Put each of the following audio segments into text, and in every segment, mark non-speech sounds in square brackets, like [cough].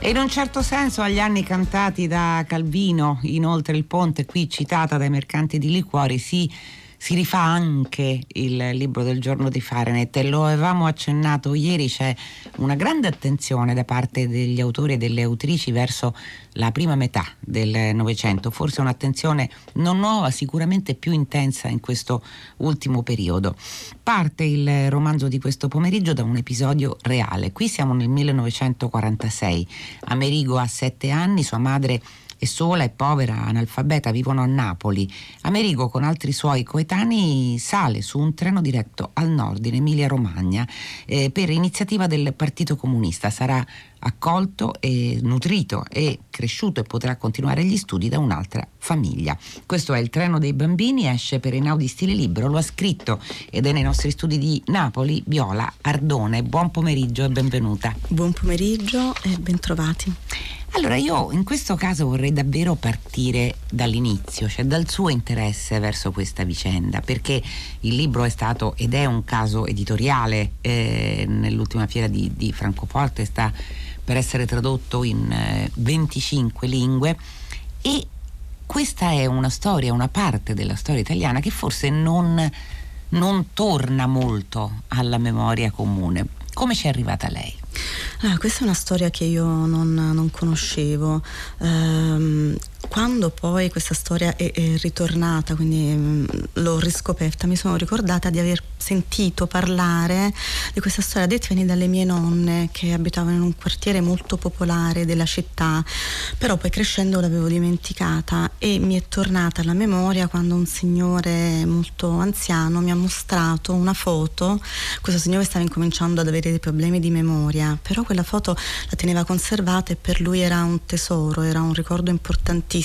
E in un certo senso agli anni cantati da Calvino, inoltre il ponte qui citata dai mercanti di liquori, si si rifà anche il libro del giorno di Fahrenheit lo avevamo accennato ieri, c'è una grande attenzione da parte degli autori e delle autrici verso la prima metà del Novecento, forse un'attenzione non nuova, sicuramente più intensa in questo ultimo periodo. Parte il romanzo di questo pomeriggio da un episodio reale. Qui siamo nel 1946. Amerigo ha sette anni, sua madre è sola e povera, analfabeta, vivono a Napoli. Amerigo con altri suoi coetanei sale su un treno diretto al nord in Emilia-Romagna eh, per iniziativa del Partito Comunista. Sarà accolto e nutrito e cresciuto e potrà continuare gli studi da un'altra famiglia. Questo è il treno dei bambini, esce per Einaudi Stile Libero, lo ha scritto ed è nei nostri studi di Napoli Viola Ardone. Buon pomeriggio e benvenuta. Buon pomeriggio e bentrovati. Allora io in questo caso vorrei davvero partire dall'inizio, cioè dal suo interesse verso questa vicenda, perché il libro è stato ed è un caso editoriale eh, nell'ultima fiera di, di Francoforte, sta per essere tradotto in eh, 25 lingue e questa è una storia, una parte della storia italiana che forse non, non torna molto alla memoria comune. Come ci è arrivata lei? Ah, questa è una storia che io non, non conoscevo. Um, quando poi questa storia è, è ritornata, quindi mh, l'ho riscoperta, mi sono ricordata di aver sentito parlare di questa storia dettieni dalle mie nonne che abitavano in un quartiere molto popolare della città, però poi crescendo l'avevo dimenticata e mi è tornata alla memoria quando un signore molto anziano mi ha mostrato una foto, questo signore stava incominciando ad avere dei problemi di memoria, però quella foto la teneva conservata e per lui era un tesoro, era un ricordo importantissimo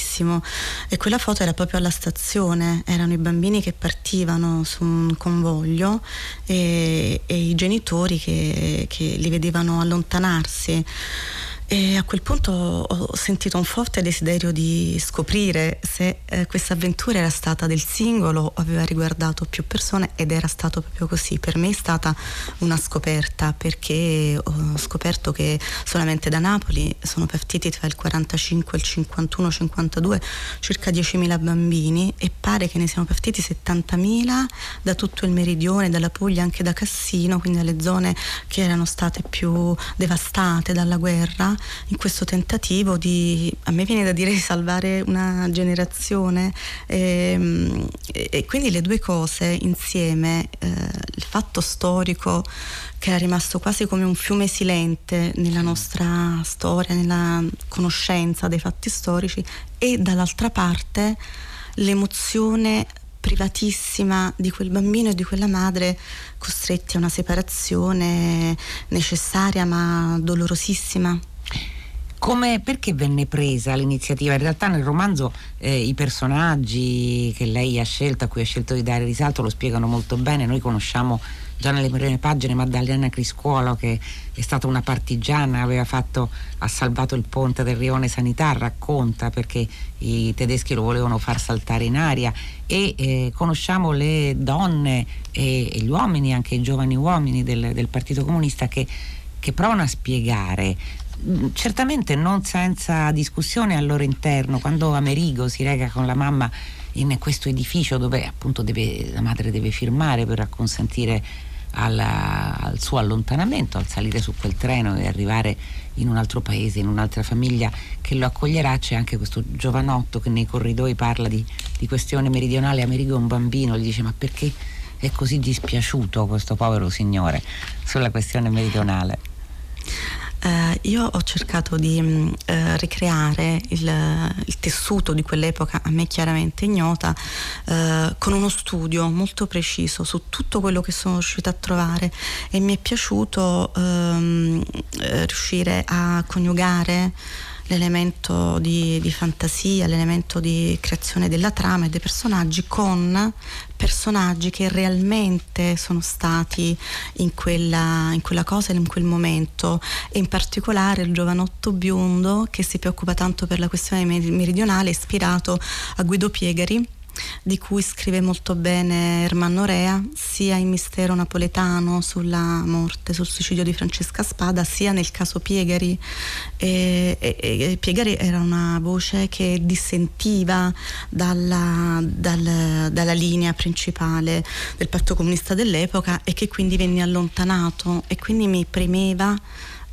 e quella foto era proprio alla stazione, erano i bambini che partivano su un convoglio e, e i genitori che, che li vedevano allontanarsi. E a quel punto ho sentito un forte desiderio di scoprire se eh, questa avventura era stata del singolo o aveva riguardato più persone ed era stato proprio così. Per me è stata una scoperta perché ho scoperto che solamente da Napoli sono partiti tra il 45 e il 51-52 circa 10.000 bambini e pare che ne siano partiti 70.000 da tutto il meridione, dalla Puglia, anche da Cassino, quindi dalle zone che erano state più devastate dalla guerra in questo tentativo di, a me viene da dire, di salvare una generazione e, ehm, e quindi le due cose insieme, eh, il fatto storico che è rimasto quasi come un fiume silente nella nostra storia, nella conoscenza dei fatti storici e dall'altra parte l'emozione privatissima di quel bambino e di quella madre costretti a una separazione necessaria ma dolorosissima. Come, perché venne presa l'iniziativa? In realtà nel romanzo eh, i personaggi che lei ha scelto, a cui ha scelto di dare risalto, lo spiegano molto bene. Noi conosciamo già nelle prime pagine Maddalena Criscuolo che è stata una partigiana, fatto, ha salvato il ponte del rione Sanità, racconta perché i tedeschi lo volevano far saltare in aria e eh, conosciamo le donne e, e, gli uomini, anche i giovani uomini del, del Partito Comunista che che provano a spiegare certamente non senza discussione al loro interno, quando Amerigo si rega con la mamma in questo edificio dove appunto deve, la madre deve firmare per acconsentire alla, al suo allontanamento, al salire su quel treno e arrivare in un altro paese, in un'altra famiglia che lo accoglierà, c'è anche questo giovanotto che nei corridoi parla di, di questione meridionale, Amerigo è un bambino, gli dice ma perché è così dispiaciuto questo povero signore sulla questione meridionale? Eh, io ho cercato di mm, eh, ricreare il, il, tessuto di quell'epoca a me chiaramente ignota eh, con uno studio molto preciso su tutto quello che sono riuscita a trovare e mi è piaciuto ehm, eh, riuscire a coniugare l'elemento di, di, fantasia, l'elemento di creazione della trama e dei personaggi con personaggi che realmente sono stati in quella, in quella cosa, in quel momento. E in particolare il giovanotto biondo che si preoccupa tanto per la questione meridionale ispirato a Guido Piegari di cui scrive molto bene Ermanno Rea, sia in Mistero Napoletano sulla morte, sul suicidio di Francesca Spada, sia nel caso Piegari. E, e, e Piegari era una voce che dissentiva dalla, dal, dalla linea principale del Partito Comunista dell'epoca e che quindi venne allontanato e quindi mi premeva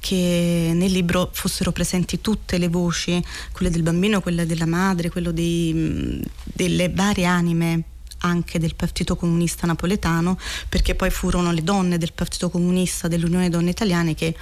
che nel libro fossero presenti tutte le voci, quelle del bambino, quelle della madre, quelle dei, delle varie anime anche del Partito Comunista Napoletano, perché poi furono le donne del Partito Comunista dell'Unione Donne Italiane che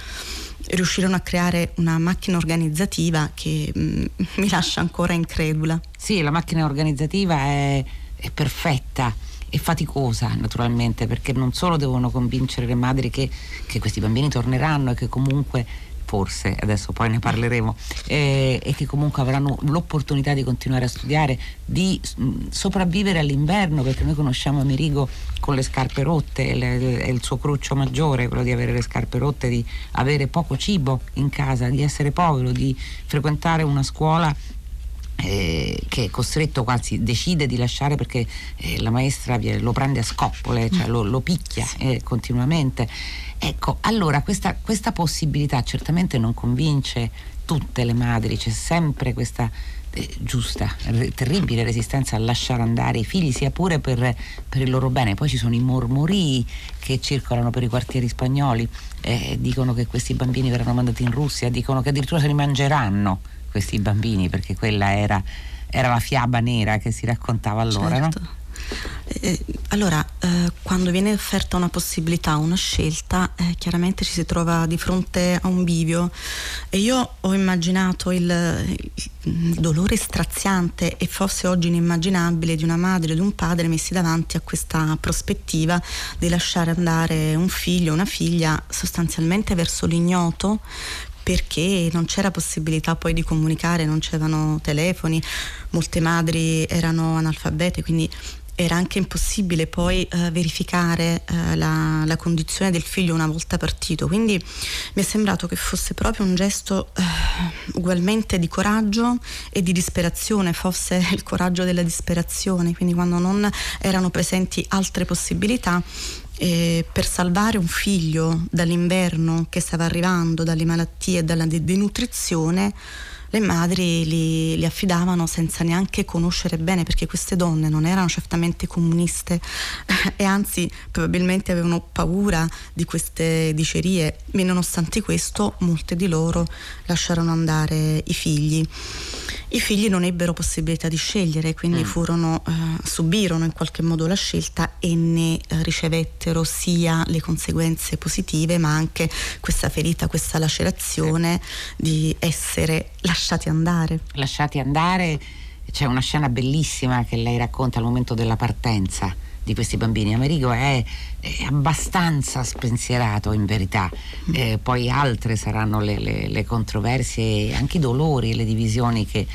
riuscirono a creare una macchina organizzativa che mh, [laughs] mi lascia ancora incredula. Sì, la macchina organizzativa è, è perfetta e faticosa naturalmente perché non solo devono convincere le madri che, che questi bambini torneranno e che comunque forse, adesso poi ne parleremo, eh, e che comunque avranno l'opportunità di continuare a studiare, di mh, sopravvivere all'inverno, perché noi conosciamo Amerigo con le scarpe rotte, è il suo cruccio maggiore, quello di avere le scarpe rotte, di avere poco cibo in casa, di essere povero, di frequentare una scuola eh, che è costretto quasi decide di lasciare perché eh, la maestra lo prende a scoppole, cioè lo, lo picchia eh, continuamente. Ecco, allora questa, questa, possibilità certamente non convince tutte le madri, c'è sempre questa eh, giusta, r- terribile resistenza a lasciare andare i figli, sia pure per, per, il loro bene. Poi ci sono i mormorii che circolano per i quartieri spagnoli, eh, dicono che questi bambini verranno mandati in Russia, dicono che addirittura se li mangeranno questi bambini, perché quella era, era la fiaba nera che si raccontava allora, certo. no? Eh, allora, eh, quando viene offerta una possibilità, una scelta, eh, chiaramente ci si trova di fronte a un bivio e io ho immaginato il, il, dolore straziante e forse oggi inimmaginabile di una madre e di un padre messi davanti a questa prospettiva di lasciare andare un figlio, una figlia sostanzialmente verso l'ignoto perché non c'era possibilità poi di comunicare, non c'erano telefoni, molte madri erano analfabete, quindi era anche impossibile poi eh, verificare eh, la, la, condizione del figlio una volta partito. Quindi mi è sembrato che fosse proprio un gesto eh, ugualmente di coraggio e di disperazione, fosse [laughs] il coraggio della disperazione, quindi quando non erano presenti altre possibilità eh, per salvare un figlio dall'inverno che stava arrivando, dalle malattie e dalla denutrizione, le madri li, li, affidavano senza neanche conoscere bene perché queste donne non erano certamente comuniste [laughs] e anzi probabilmente avevano paura di queste dicerie, ma nonostante questo molte di loro lasciarono andare i figli. I figli non ebbero possibilità di scegliere, quindi mm. furono, eh, subirono in qualche modo la scelta e ne eh, ricevettero sia le conseguenze positive ma anche questa ferita, questa lacerazione di essere lasciati andare. Lasciati andare, c'è una scena bellissima che lei racconta al momento della partenza di questi bambini. Amerigo è, è abbastanza spensierato in verità, mm. eh, poi altre saranno le, le, le, controversie, anche i dolori e le divisioni che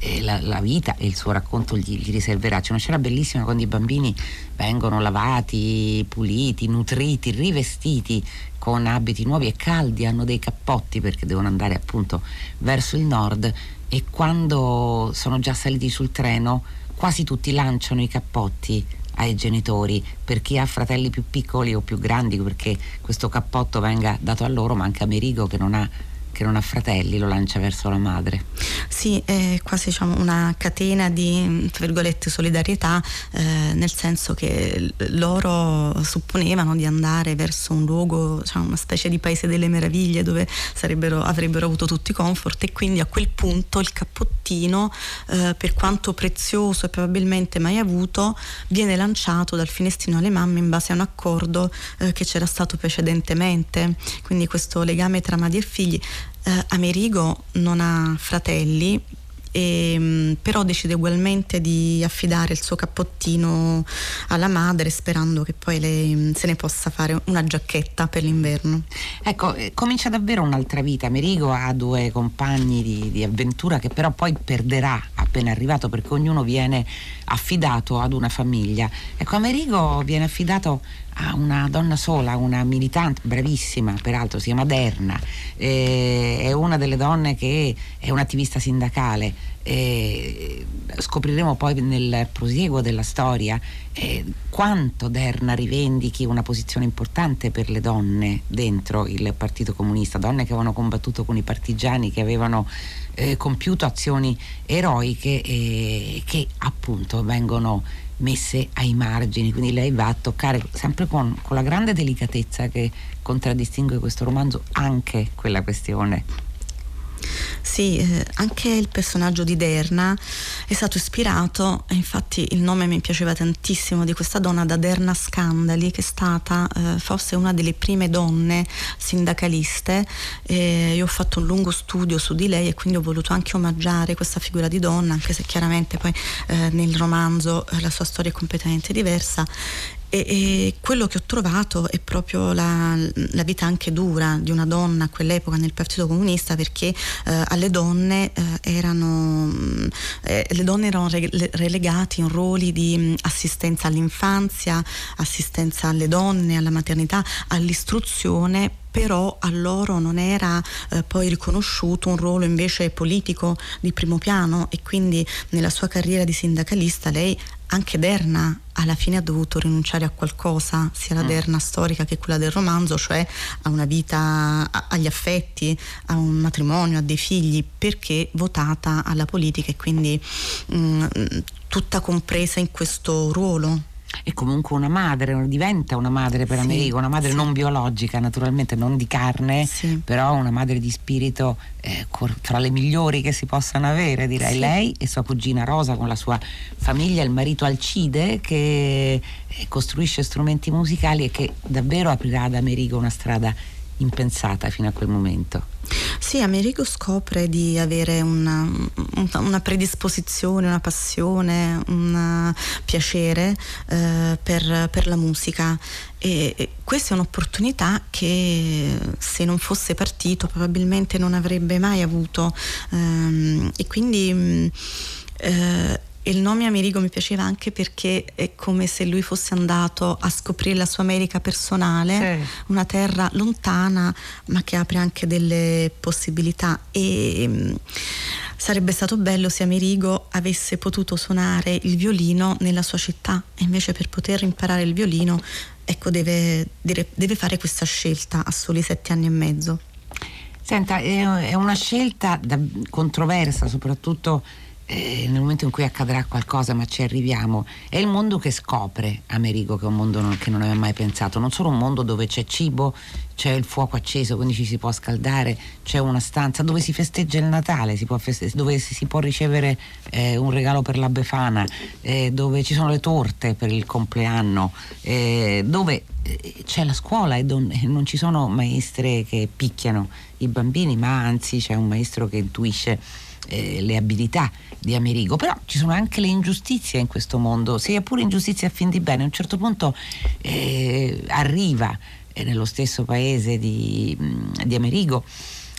eh, la, la, vita e il suo racconto gli, gli, riserverà. C'è una scena bellissima quando i bambini vengono lavati, puliti, nutriti, rivestiti con abiti nuovi e caldi, hanno dei cappotti perché devono andare appunto verso il nord e quando sono già saliti sul treno quasi tutti lanciano i cappotti ai genitori, per chi ha fratelli più piccoli o più grandi, perché questo cappotto venga dato a loro, ma anche a Merigo che non ha che non ha fratelli lo lancia verso la madre. Sì, è quasi diciamo, una catena di virgolette, solidarietà, eh, nel senso che loro supponevano di andare verso un luogo, diciamo, una specie di paese delle meraviglie dove avrebbero avuto tutti comfort e quindi a quel punto il cappottino, eh, per quanto prezioso e probabilmente mai avuto, viene lanciato dal finestrino alle mamme in base a un accordo eh, che c'era stato precedentemente. Quindi questo legame tra madri e figli eh, Amerigo non ha fratelli, e, ehm, però decide ugualmente di affidare il suo cappottino alla madre sperando che poi le, se ne possa fare una giacchetta per l'inverno. Ecco, eh, comincia davvero un'altra vita. Merigo ha due compagni di, di, avventura che però poi perderà appena arrivato perché ognuno viene affidato ad una famiglia. Ecco, Amerigo viene affidato a una donna sola, una militante bravissima, peraltro si chiama Derna, eh, è una delle donne che è un'attivista sindacale. Eh, scopriremo poi nel prosieguo della storia eh, quanto Derna rivendichi una posizione importante per le donne dentro il Partito Comunista, donne che avevano combattuto con i partigiani, che avevano eh, compiuto azioni eroiche e che appunto vengono messe ai margini, quindi lei va a toccare sempre con, con la grande delicatezza che contraddistingue questo romanzo anche quella questione sì, eh, anche il personaggio di Derna è stato ispirato, infatti il nome mi piaceva tantissimo di questa donna, da Derna Scandali, che è stata eh, forse una delle prime donne sindacaliste. Eh, io ho fatto un lungo studio su di lei e quindi ho voluto anche omaggiare questa figura di donna, anche se chiaramente poi eh, nel romanzo eh, la sua storia è completamente diversa e, e, quello che ho trovato è proprio la, la, vita anche dura di una donna a quell'epoca nel Partito Comunista perché eh, alle donne eh, erano eh, le donne erano relegate in ruoli di mh, assistenza all'infanzia, assistenza alle donne, alla maternità, all'istruzione però a loro non era eh, poi riconosciuto un ruolo invece politico di primo piano. E quindi nella sua carriera di sindacalista lei anche Derna alla fine ha dovuto rinunciare a qualcosa, sia la mm. Derna storica che quella del romanzo, cioè a una vita, a, agli affetti, a un matrimonio, a dei figli, perché votata alla politica e quindi mh, mm, tutta compresa in questo ruolo è comunque una madre, diventa una madre per sì, Americo, una madre sì. non biologica, naturalmente non di carne, sì. però una madre di spirito eh, tra le migliori che si possano avere, direi lei e sua cugina Rosa con la sua famiglia, il marito Alcide che eh, costruisce strumenti musicali e che davvero aprirà ad Americo una strada impensata fino a quel momento. Sì, Amerigo scopre di avere una, una predisposizione, una passione, un piacere eh, per, per, la musica. E, e, questa è un'opportunità che se non fosse partito probabilmente non avrebbe mai avuto ehm, e quindi eh, il nome Amerigo mi piaceva anche perché è come se lui fosse andato a scoprire la sua America personale, sì. una terra lontana ma che apre anche delle possibilità e mh, sarebbe stato bello se Amerigo avesse potuto suonare il violino nella sua città e invece per poter imparare il violino ecco deve, deve fare questa scelta a soli sette anni e mezzo. Senta, è una scelta controversa soprattutto eh, nel momento in cui accadrà qualcosa, ma ci arriviamo, è il mondo che scopre Amerigo, che è un mondo non, che non aveva mai pensato, non solo un mondo dove c'è cibo, c'è il fuoco acceso, quindi ci si può scaldare, c'è una stanza dove si festeggia il Natale, si feste- dove si, può ricevere eh, un regalo per la Befana, eh, dove ci sono le torte per il compleanno, eh, dove eh, c'è la scuola e non ci sono maestre che picchiano i bambini, ma anzi c'è un maestro che intuisce le abilità di Amerigo, però ci sono anche le ingiustizie in questo mondo, sia pure ingiustizie a fin di bene, a un certo punto eh, arriva eh, nello stesso paese di, di, Amerigo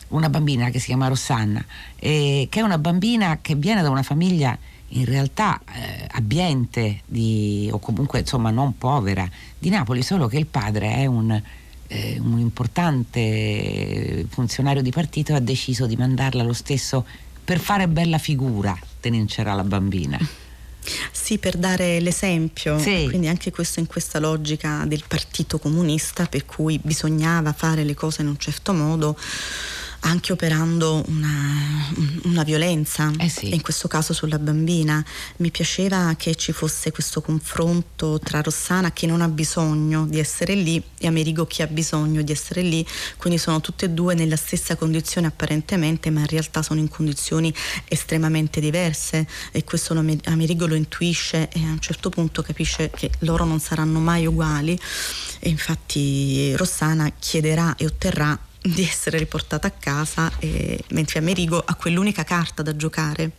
una bambina che si chiama Rosanna, che è una bambina che viene da una famiglia in realtà eh, abbiente di, o comunque insomma non povera di Napoli, solo che il padre è un, eh, un importante funzionario di partito e ha deciso di mandarla lo stesso per fare bella figura, tenincerà la bambina. Sì, per dare l'esempio, sì. quindi anche questo in questa logica del partito comunista per cui bisognava fare le cose in un certo modo anche operando una, una violenza, eh sì. in questo caso sulla bambina. Mi piaceva che ci fosse questo confronto tra Rossana che non ha bisogno di essere lì e Amerigo che ha bisogno di essere lì, quindi sono tutte e due nella stessa condizione apparentemente, ma in realtà sono in condizioni estremamente diverse e questo Amerigo lo intuisce e a un certo punto capisce che loro non saranno mai uguali e infatti Rossana chiederà e otterrà di essere riportata a casa e, mentre Amerigo ha quell'unica carta da giocare.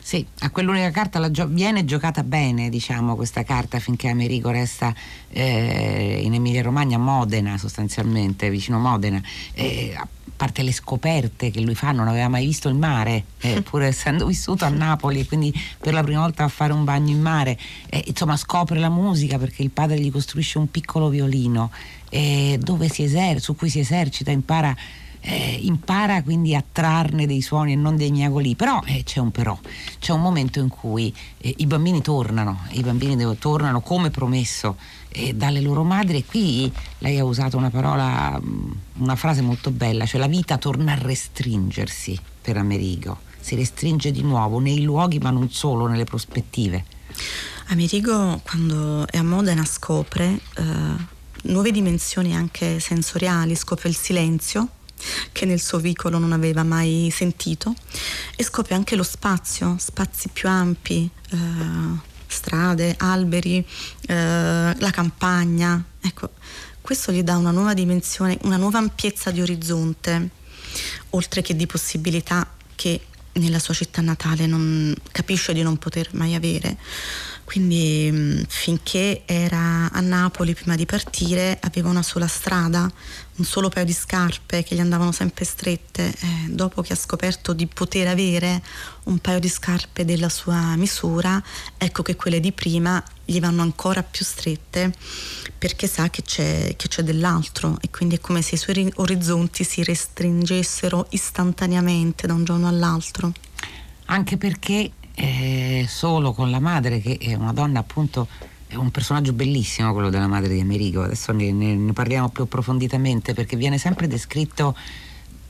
Sì, a quell'unica carta gio- viene giocata bene, diciamo, questa carta finché Amerigo resta eh, in Emilia Romagna, a Modena sostanzialmente, vicino Modena. Eh, a parte le scoperte che lui fa, non aveva mai visto il mare, eh, [laughs] pur essendo vissuto a Napoli, quindi per la prima volta a fare un bagno in mare, eh, insomma scopre la musica perché il padre gli costruisce un piccolo violino eh, si eser- su cui si esercita, impara eh, impara quindi a trarne dei suoni e non dei miagoli, però eh, c'è un però, c'è un momento in cui eh, i bambini tornano, i bambini devo, tornano come promesso eh, dalle loro madri e qui lei ha usato una parola, mm, una frase molto bella, cioè la vita torna a restringersi per Amerigo, si restringe di nuovo nei luoghi ma non solo, nelle prospettive. Amerigo quando è a Modena scopre eh, nuove dimensioni anche sensoriali, scopre il silenzio che nel suo vicolo non aveva mai sentito e scopre anche lo spazio, spazi più ampi, eh, strade, alberi, eh, la campagna. Ecco, questo gli dà una nuova dimensione, una nuova ampiezza di orizzonte, oltre che di possibilità che nella sua città natale non capisce di non poter mai avere. Quindi mm, finché era a Napoli prima di partire aveva una sola strada, un solo paio di scarpe che gli andavano sempre strette. Eh, dopo che ha scoperto di poter avere un paio di scarpe della sua misura, ecco che quelle di prima gli vanno ancora più strette perché sa che c'è, che c'è dell'altro e quindi è come se i suoi orizzonti si restringessero istantaneamente da un giorno all'altro. Anche perché eh, solo con la madre, che è una donna appunto, è un personaggio bellissimo quello della madre di Amerigo, adesso ne, ne parliamo più approfonditamente perché viene sempre descritto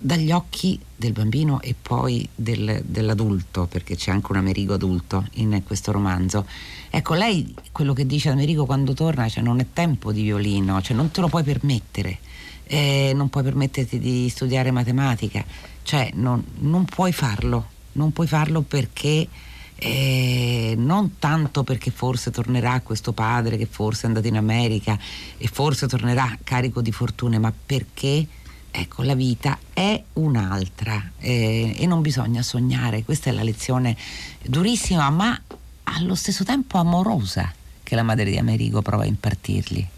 dagli occhi del bambino e poi del, dell'adulto, perché c'è anche un Amerigo adulto in questo romanzo. Ecco, lei quello che dice ad Amerigo quando torna, cioè non è tempo di violino, cioè non te lo puoi permettere, eh, non puoi permetterti di studiare matematica, cioè non, non puoi farlo, non puoi farlo perché eh, non tanto perché forse tornerà questo padre che forse è andato in America e forse tornerà carico di fortune, ma perché ecco, la vita è un'altra eh, e non bisogna sognare. Questa è la lezione durissima, ma allo stesso tempo amorosa che la madre di Amerigo prova a impartirgli.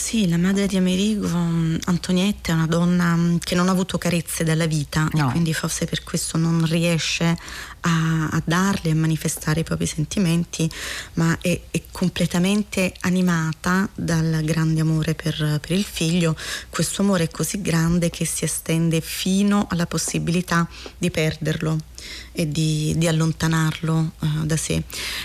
Sì, la madre di Amerigo, Antonietta, è una donna che non ha avuto carezze dalla vita no. e quindi forse per questo non riesce a, a darli, a manifestare i propri sentimenti, ma è, è completamente animata dal grande amore per, per, il figlio. Questo amore è così grande che si estende fino alla possibilità di perderlo e di, di allontanarlo uh, da sé.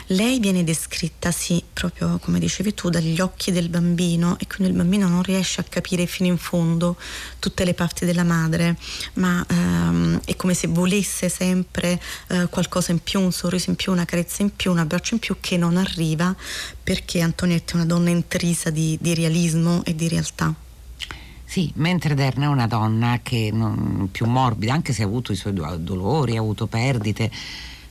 Lei viene descritta, sì, proprio come dicevi tu, dagli occhi del bambino e quindi il bambino non riesce a capire fino in fondo tutte le parti della madre, ma um, è come se volesse sempre uh, qualcosa in più, un sorriso in più, una carezza in più, un abbraccio in più che non arriva perché Antonietta è una donna intrisa di, di realismo e di realtà. Sì, mentre Derna è una donna che non, più morbida, anche se ha avuto i suoi dolori, ha avuto perdite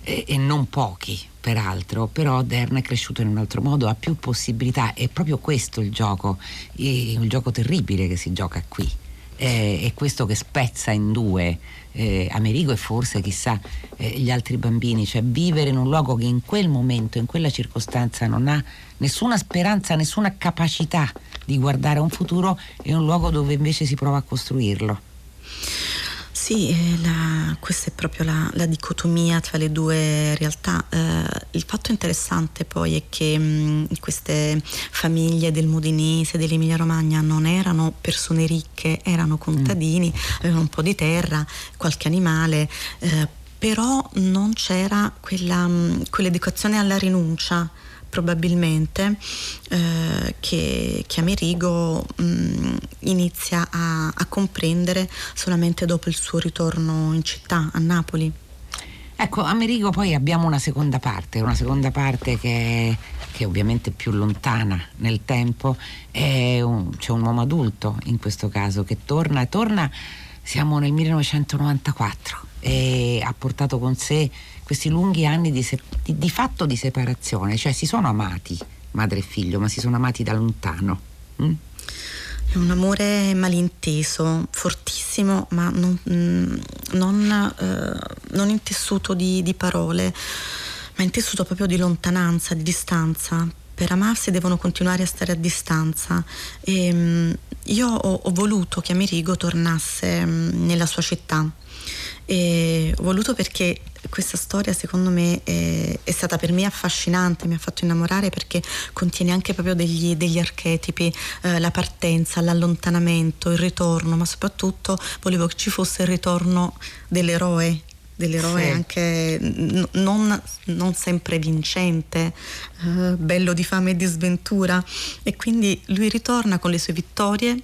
e, e non pochi peraltro, però Derna è cresciuto in un altro modo, ha più possibilità, è proprio questo il gioco, il gioco terribile che si gioca qui. È, è questo che spezza in due eh, Amerigo e forse chissà eh, gli altri bambini, cioè vivere in un luogo che in quel momento, in quella circostanza non ha nessuna speranza, nessuna capacità di guardare a un futuro e un luogo dove invece si prova a costruirlo. Sì, eh, la, questa è proprio la, la, dicotomia tra le due realtà. Eh, il fatto interessante poi è che mh, queste famiglie del Modinese, dell'Emilia Romagna non erano persone ricche, erano contadini, mm. avevano un po' di terra, qualche animale. Eh, però non c'era quella, quell'educazione alla rinuncia probabilmente eh, che, che, Amerigo mh, mm, inizia a, a comprendere solamente dopo il suo ritorno in città, a Napoli. Ecco, Amerigo poi abbiamo una seconda parte, una seconda parte che, che è ovviamente più lontana nel tempo, un, c'è un uomo adulto in questo caso che torna e torna, siamo nel 1994 e ha portato con sé questi lunghi anni di, se- di, di, fatto di separazione, cioè si sono amati madre e figlio, ma si sono amati da lontano. Mm? È un amore malinteso, fortissimo, ma non, mm, non, eh, non in tessuto di, di parole, ma in tessuto proprio di lontananza, di distanza. Per amarsi devono continuare a stare a distanza. E, um, io ho, ho, voluto che Amerigo tornasse um, nella sua città. E ho voluto perché questa storia secondo me è, è, stata per me affascinante, mi ha fatto innamorare perché contiene anche proprio degli, degli archetipi, eh, la partenza, l'allontanamento, il ritorno, ma soprattutto volevo che ci fosse il ritorno dell'eroe dell'eroe sì. anche n- non, non, sempre vincente, eh, bello di fame e di sventura e quindi lui ritorna con le sue vittorie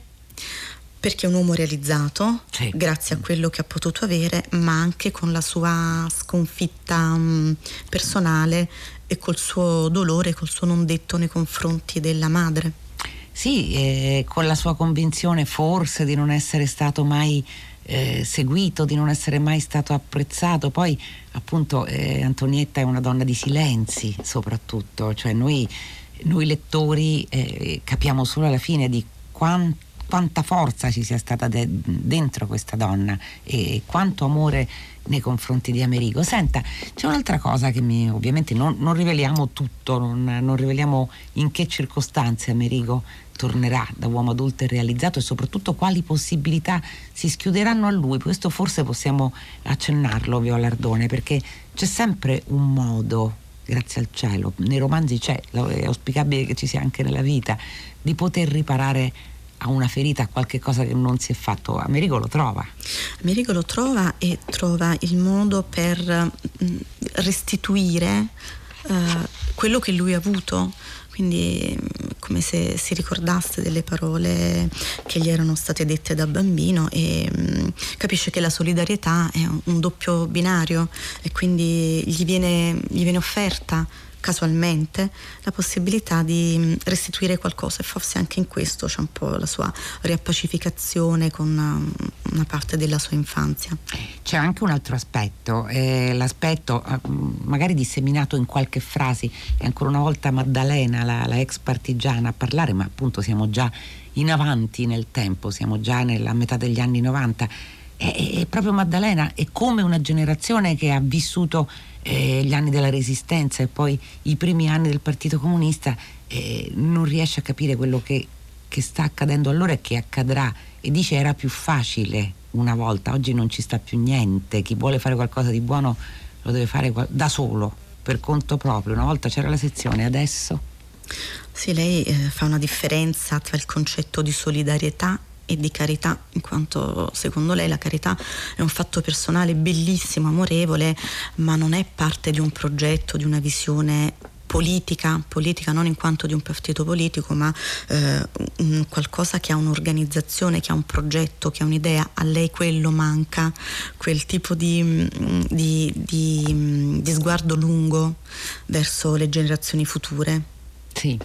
perché è un uomo realizzato sì. grazie a quello che ha potuto avere ma anche con la sua sconfitta mh, mm, personale e col suo dolore, col suo non detto nei confronti della madre. Sì, eh, con la sua convinzione forse di non essere stato mai eh, seguito, di non essere mai stato apprezzato. Poi appunto eh, Antonietta è una donna di silenzi soprattutto, cioè noi, noi lettori eh, capiamo solo alla fine di quanto quanta forza ci sia stata de- dentro questa donna e quanto amore nei confronti di Amerigo. Senta, c'è un'altra cosa che mi, ovviamente non, non riveliamo tutto, non, non, riveliamo in che circostanze Amerigo tornerà da uomo adulto e realizzato e soprattutto quali possibilità si schiuderanno a lui. Questo forse possiamo accennarlo, Viola Ardone, perché c'è sempre un modo, grazie al cielo, nei romanzi c'è, è auspicabile che ci sia anche nella vita, di poter riparare a una ferita, a qualche cosa che non si è fatto, Amerigo lo trova. Amerigo lo trova e trova il modo per mm, restituire uh, quello che lui ha avuto quindi mm, come se si ricordasse delle parole che gli erano state dette da bambino e mh, mm, capisce che la solidarietà è un, un doppio binario e quindi gli viene, gli viene offerta casualmente la possibilità di mm, restituire qualcosa e forse anche in questo c'è un po' la sua riappacificazione con una, mm, una parte della sua infanzia. C'è anche un altro aspetto, eh, l'aspetto eh, magari disseminato in qualche frase, e ancora una volta Maddalena, la, la ex partigiana, a parlare, ma appunto siamo già in avanti nel tempo, siamo già nella metà degli anni 90. E, e proprio Maddalena è come una generazione che ha vissuto eh, gli anni della resistenza e poi i primi anni del Partito Comunista, eh, non riesce a capire quello che, che sta accadendo allora e che accadrà. E dice era più facile una volta, oggi non ci sta più niente, chi vuole fare qualcosa di buono lo deve fare da solo, per conto proprio, una volta c'era la sezione, adesso... Sì, lei eh, fa una differenza tra il concetto di solidarietà e di carità, in quanto secondo lei la carità è un fatto personale bellissimo, amorevole, ma non è parte di un progetto, di una visione politica, politica non in quanto di un partito politico, ma eh, un qualcosa che ha un'organizzazione, che ha un progetto, che ha un'idea, a lei quello manca, quel tipo di, di, di, di sguardo lungo verso le generazioni future. Sì,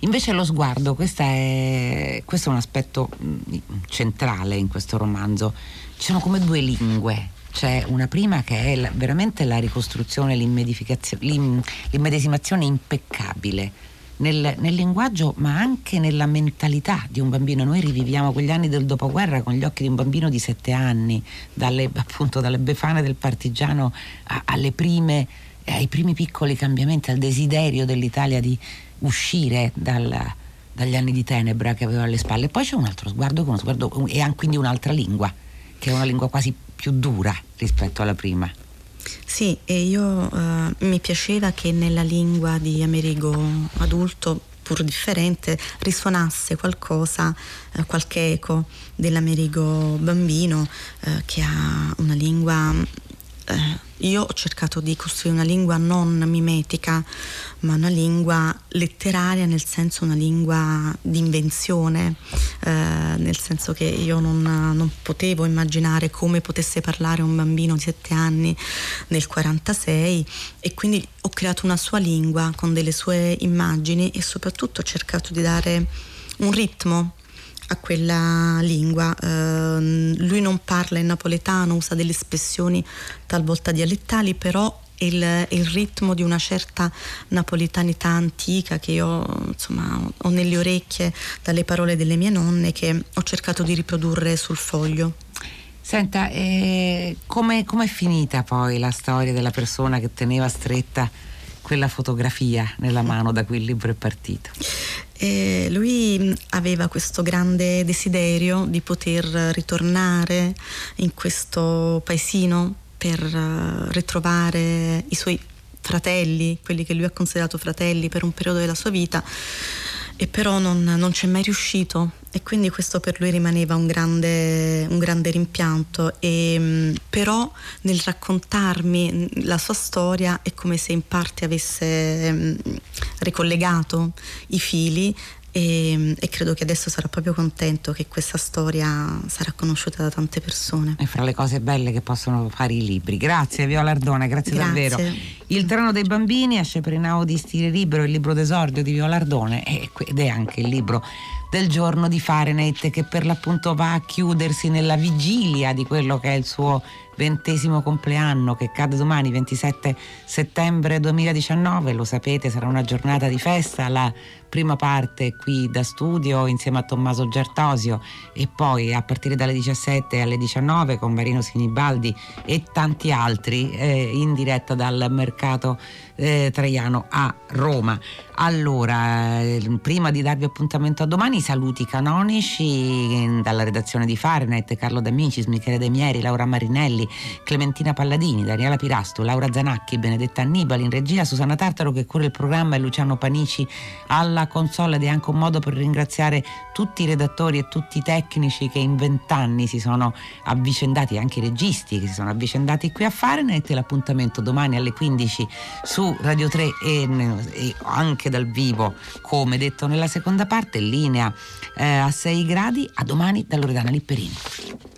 invece lo sguardo, è, questo è un aspetto mm, centrale in questo romanzo, ci sono come due lingue, c'è una prima che è veramente la ricostruzione, l'immedesimazione impeccabile nel, nel, linguaggio ma anche nella mentalità di un bambino. Noi riviviamo quegli anni del dopoguerra con gli occhi di un bambino di sette anni, dalle, appunto dalle befane del partigiano a, alle prime, ai primi piccoli cambiamenti, al desiderio dell'Italia di uscire dal, dagli anni di tenebra che aveva alle spalle. Poi c'è un altro sguardo, uno sguardo e quindi un'altra lingua, che è una lingua quasi più dura rispetto alla prima. Sì, e io uh, mi piaceva che nella lingua di Amerigo adulto, pur differente, risuonasse qualcosa, uh, qualche eco dell'Amerigo bambino, uh, che ha una lingua eh, io ho cercato di costruire una lingua non mimetica, ma una lingua letteraria, nel senso una lingua di invenzione, eh, nel senso che io non, non, potevo immaginare come potesse parlare un bambino di sette anni nel 46 e quindi ho creato una sua lingua con delle sue immagini e soprattutto ho cercato di dare un ritmo a quella lingua. Uh, lui non parla in napoletano, usa delle espressioni talvolta dialettali, però il, il, ritmo di una certa napoletanità antica che io insomma, ho nelle orecchie dalle parole delle mie nonne che ho cercato di riprodurre sul foglio. Senta, eh, come è finita poi la storia della persona che teneva stretta quella fotografia nella mano da cui il libro è partito? E lui aveva questo grande desiderio di poter ritornare in questo paesino per eh, ritrovare i suoi fratelli, quelli che lui ha considerato fratelli per un periodo della sua vita e però non, non c'è mai riuscito e quindi questo per lui rimaneva un grande, un grande rimpianto e, però nel raccontarmi la sua storia è come se in parte avesse ricollegato i fili e, e, credo che adesso sarà proprio contento che questa storia sarà conosciuta da tante persone. E fra le cose belle che possono fare i libri. Grazie Viola Ardone, grazie, grazie. davvero. Il treno dei bambini esce per di Stile Libero, il libro d'esordio di Viola Ardone ed è anche il libro del giorno di Fahrenheit che per l'appunto va a chiudersi nella vigilia di quello che è il suo ventesimo compleanno che cade domani 27 settembre 2019 lo sapete sarà una giornata di festa la prima parte qui da studio insieme a Tommaso Giartosio e poi a partire dalle 17 alle 19 con Marino Sinibaldi e tanti altri eh, in diretta dal mercato eh, Traiano a Roma. Allora, eh, prima di darvi appuntamento a domani, saluti canonici eh, dalla redazione di Fahrenheit, Carlo D'Amicis, Michele De Mieri, Laura Marinelli, Clementina Palladini, Daniela Pirasto, Laura Zanacchi, Benedetta Annibali, in regia Susanna Tartaro che cura il programma e Luciano Panici alla alla console ed è anche un modo per ringraziare tutti i redattori e tutti i tecnici che in vent'anni si sono avvicendati, anche i registi che si sono avvicendati qui a Fahrenheit. L'appuntamento domani alle 15 su Radio 3 e, e anche dal vivo, come detto nella seconda parte, linea eh, a 6 gradi. A domani da Loredana Lipperini.